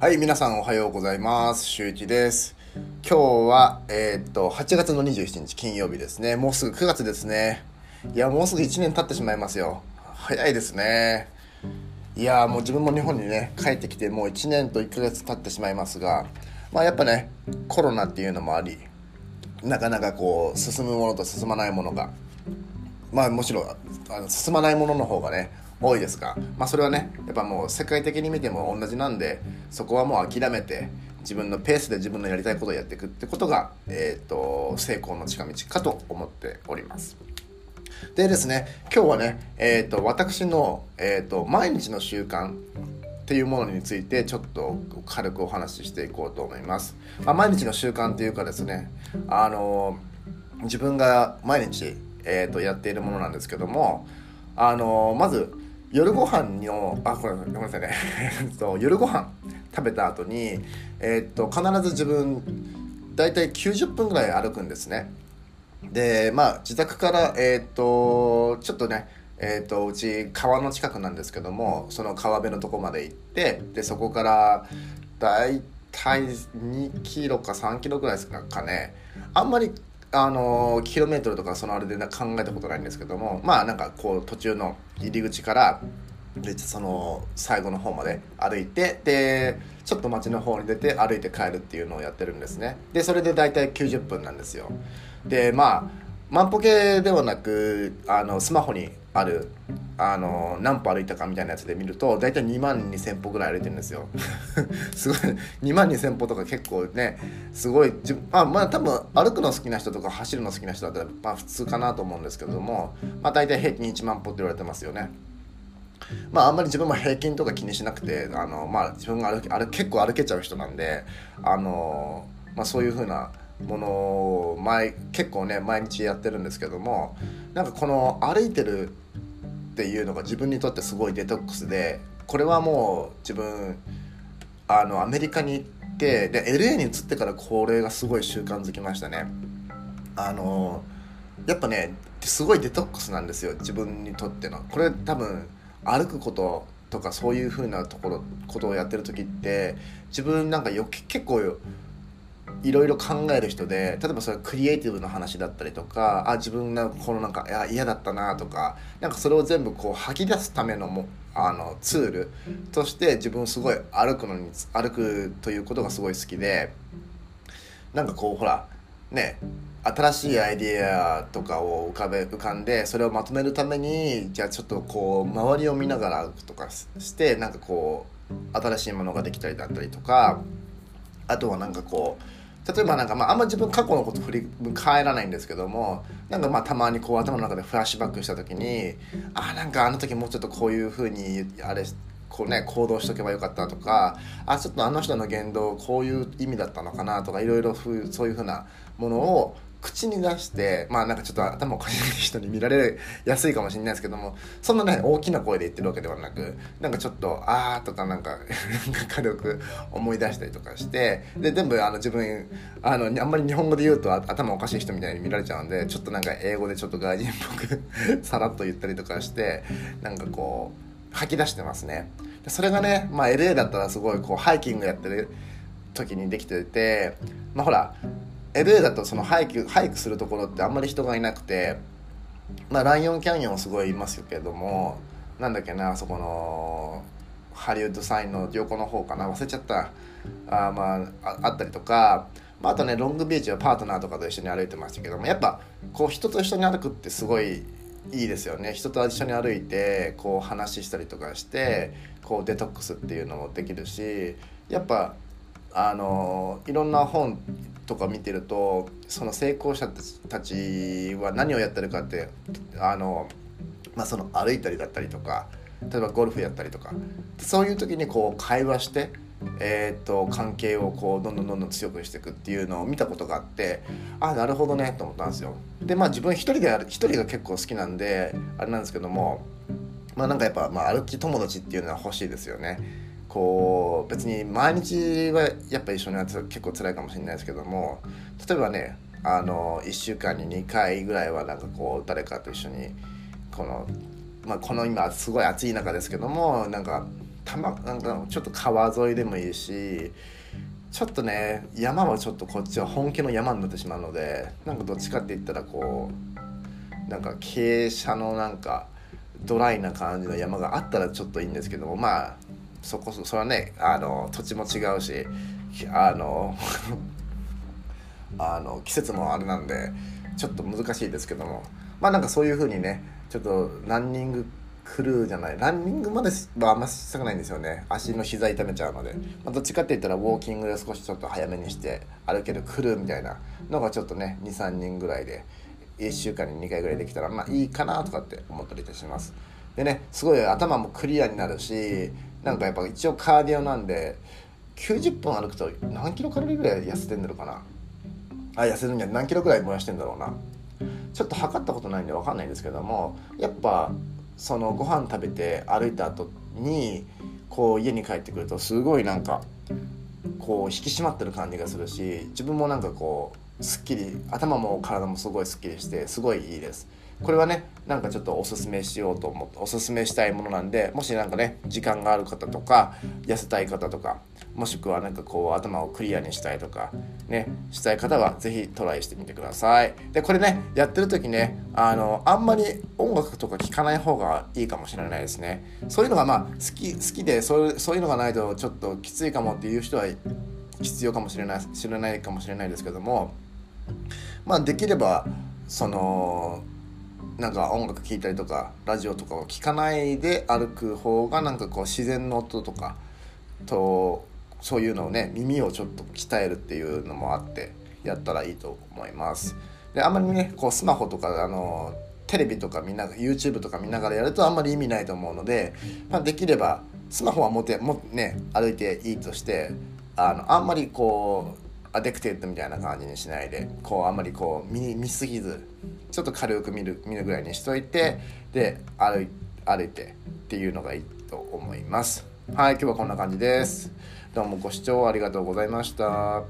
はい、皆さんおはようございます。周一です。今日は、えーっと、8月の27日金曜日ですね。もうすぐ9月ですね。いや、もうすぐ1年経ってしまいますよ。早いですね。いやもう自分も日本にね、帰ってきてもう1年と1ヶ月経ってしまいますが、まあやっぱね、コロナっていうのもあり、なかなかこう、進むものと進まないものが、まあもちろんあの進まないものの方がね多いですが、まあ、それはねやっぱもう世界的に見ても同じなんでそこはもう諦めて自分のペースで自分のやりたいことをやっていくってことが、えー、と成功の近道かと思っております。でですね今日はね、えー、と私の、えー、と毎日の習慣っていうものについてちょっと軽くお話ししていこうと思います。まあ、毎日の習慣っていうかですねあの自分が毎日えー、とやっているものなんですけども、あのまず夜ご飯のあこれごめんなさいね。そう夜ご飯食べた後に、えー、と必ず自分大体90分ぐらい歩くんですね。でまあ自宅からえっ、とちょっとねえー、とうち川の近くなんですけどもその川辺のとこまで行ってでそこから大体2キロか3キロぐらいですかね。あんまりあのキロメートルとかそのあれで考えたことないんですけどもまあなんかこう途中の入り口からでその最後の方まで歩いてでちょっと街の方に出て歩いて帰るっていうのをやってるんですね。でそれで大体90分なんですよ。でまあ万歩計ではなくあのスマホにあるあの何歩歩いたかみたいなやつで見ると大体2万2000歩ぐらい歩いてるんですよ。すごい2万2000歩とか結構ねすごいじあまあ多分歩くの好きな人とか走るの好きな人だったらまあ普通かなと思うんですけどもまあ大体平均1万歩って言われてますよね。まああんまり自分も平均とか気にしなくてあのまあ自分が歩け歩結構歩けちゃう人なんであのまあそういう風なものを毎結構ね毎日やってるんですけどもなんかこの歩いてるっていうのが自分にとってすごいデトックスでこれはもう自分あのアメリカに行ってで LA に移ってからこれがすごい習慣づきましたね。あのやっぱねすごいデトックスなんですよ自分にとっての。これ多分歩くこととかそういう風なところことをやってる時って自分なんかよ結構いろいろ考える人で例えばそれクリエイティブな話だったりとかあ自分がこのなんかいや嫌だったなとかなんかそれを全部こう吐き出すためのもあのツールとして自分すごい歩くのに歩くということがすごい好きでなんかこうほらね新しいアイディアとかを浮かべ浮かんでそれをまとめるためにじゃあちょっとこう周りを見ながら歩くとかしてなんかこう新しいものができたりだったりとかあとはなんかこう例えばなんかまああんま自分過去のこと振り返らないんですけどもなんかまあたまにこう頭の中でフラッシュバックした時にあなんかあの時もうちょっとこういうふうにあれこうね行動しとけばよかったとかあちょっとあの人の言動こういう意味だったのかなとかいろいろそういうふうなものを口に出してまあなんかちょっと頭おかしい人に見られやすいかもしれないですけどもそんなね大きな声で言ってるわけではなくなんかちょっと「あー」とかなんか軽く思い出したりとかしてで全部あの自分あのあんまり日本語で言うと頭おかしい人みたいに見られちゃうんでちょっとなんか英語でちょっと外人っぽくさらっと言ったりとかしてなんかこう吐き出してますね。それがね、まあ、LA だったらすごいこうハイキングやってる時にできててまあほら LA だとそのハイキハイクするところってあんまり人がいなくて、まあ、ライオンキャニオンすごいいますけどもなんだっけなあそこのハリウッドサインの横の方かな忘れちゃった。あまああったりとか、まあ、あとねロングビーチはパートナーとかと一緒に歩いてましたけどもやっぱこう人と一緒に歩くってすごいいいですよね。人と一緒に歩いてこう話したりとかしてこうデトックスっていうのもできるしやっぱあのいろんな本とか見てるとその成功者たちは何をやってるかってあの、まあ、その歩いたりだったりとか例えばゴルフやったりとかそういう時にこう会話して、えー、と関係をこうどんどんどんどん強くしていくっていうのを見たことがあってあなるほどねと思ったんですよ。でまあ自分一人で一人が結構好きなんであれなんですけどもまあなんかやっぱ、まあ、歩き友達っていうのは欲しいですよね。こう別に毎日はやっぱ一緒にやって結構辛いかもしれないですけども例えばねあの1週間に2回ぐらいはなんかこう誰かと一緒にこの,、まあ、この今すごい暑い中ですけどもなんかたまなんかちょっと川沿いでもいいしちょっとね山はちょっとこっちは本気の山になってしまうのでなんかどっちかって言ったらこうなんか傾斜のなんかドライな感じの山があったらちょっといいんですけどもまあそこそそれはねあの土地も違うしあの あの季節もあれなんでちょっと難しいですけども。まあなんかそういう風にねちょっとランニングクルーじゃないランニングまではあんましたくないんですよね。足の膝痛めちゃうので、まあ、どっちかって言ったらウォーキングで少しちょっと早めにして歩けるクルーみたいなのがちょっとね23人ぐらいで1週間に2回ぐらいできたらまあいいかなとかって思ったりいたします。でねすごい頭もクリアになるしなんかやっぱ一応カーディオなんで90分歩くと何キロカロリーぐらい痩せてんだろうかな。あ痩せるには何キロぐらい燃やしてんだろうな。ちょっと測ったことないんで分かんないんですけどもやっぱそのご飯食べて歩いた後にこう家に帰ってくるとすごいなんかこう引き締まってる感じがするし自分もなんかこうすっきり頭も体もすごいすっきりしてすごいいいです。これはねなんかちょっとおすすめしようと思っておすすめしたいものなんでもしなんかね時間がある方とか痩せたい方とかもしくはなんかこう頭をクリアにしたいとかねしたい方は是非トライしてみてください。でこれねやってる時ねあのあんまり音楽とか聴かない方がいいかもしれないですね。そういうのがまあ好き好きでそういうそういうのがないとちょっときついかもっていう人は必要かもしれない知らないかもしれないですけどもまあできればそのなんか音楽聴いたりとかラジオとかを聴かないで歩く方がなんかこう自然の音とかとそういうのをね耳をちょっと鍛えるっていうのもあってやったらいいと思います。であんまりねこうスマホとかあのテレビとか見な YouTube とか見ながらやるとあんまり意味ないと思うので、まあ、できればスマホは持ってもね歩いていいとしてあのあんまりこう addicted みたいな感じにしないでこうあんまりこう見見すぎずちょっと軽く見る見るぐらいにしといてで歩い歩いてっていうのがいいと思います。はい今日はこんな感じです。どうもご視聴ありがとうございました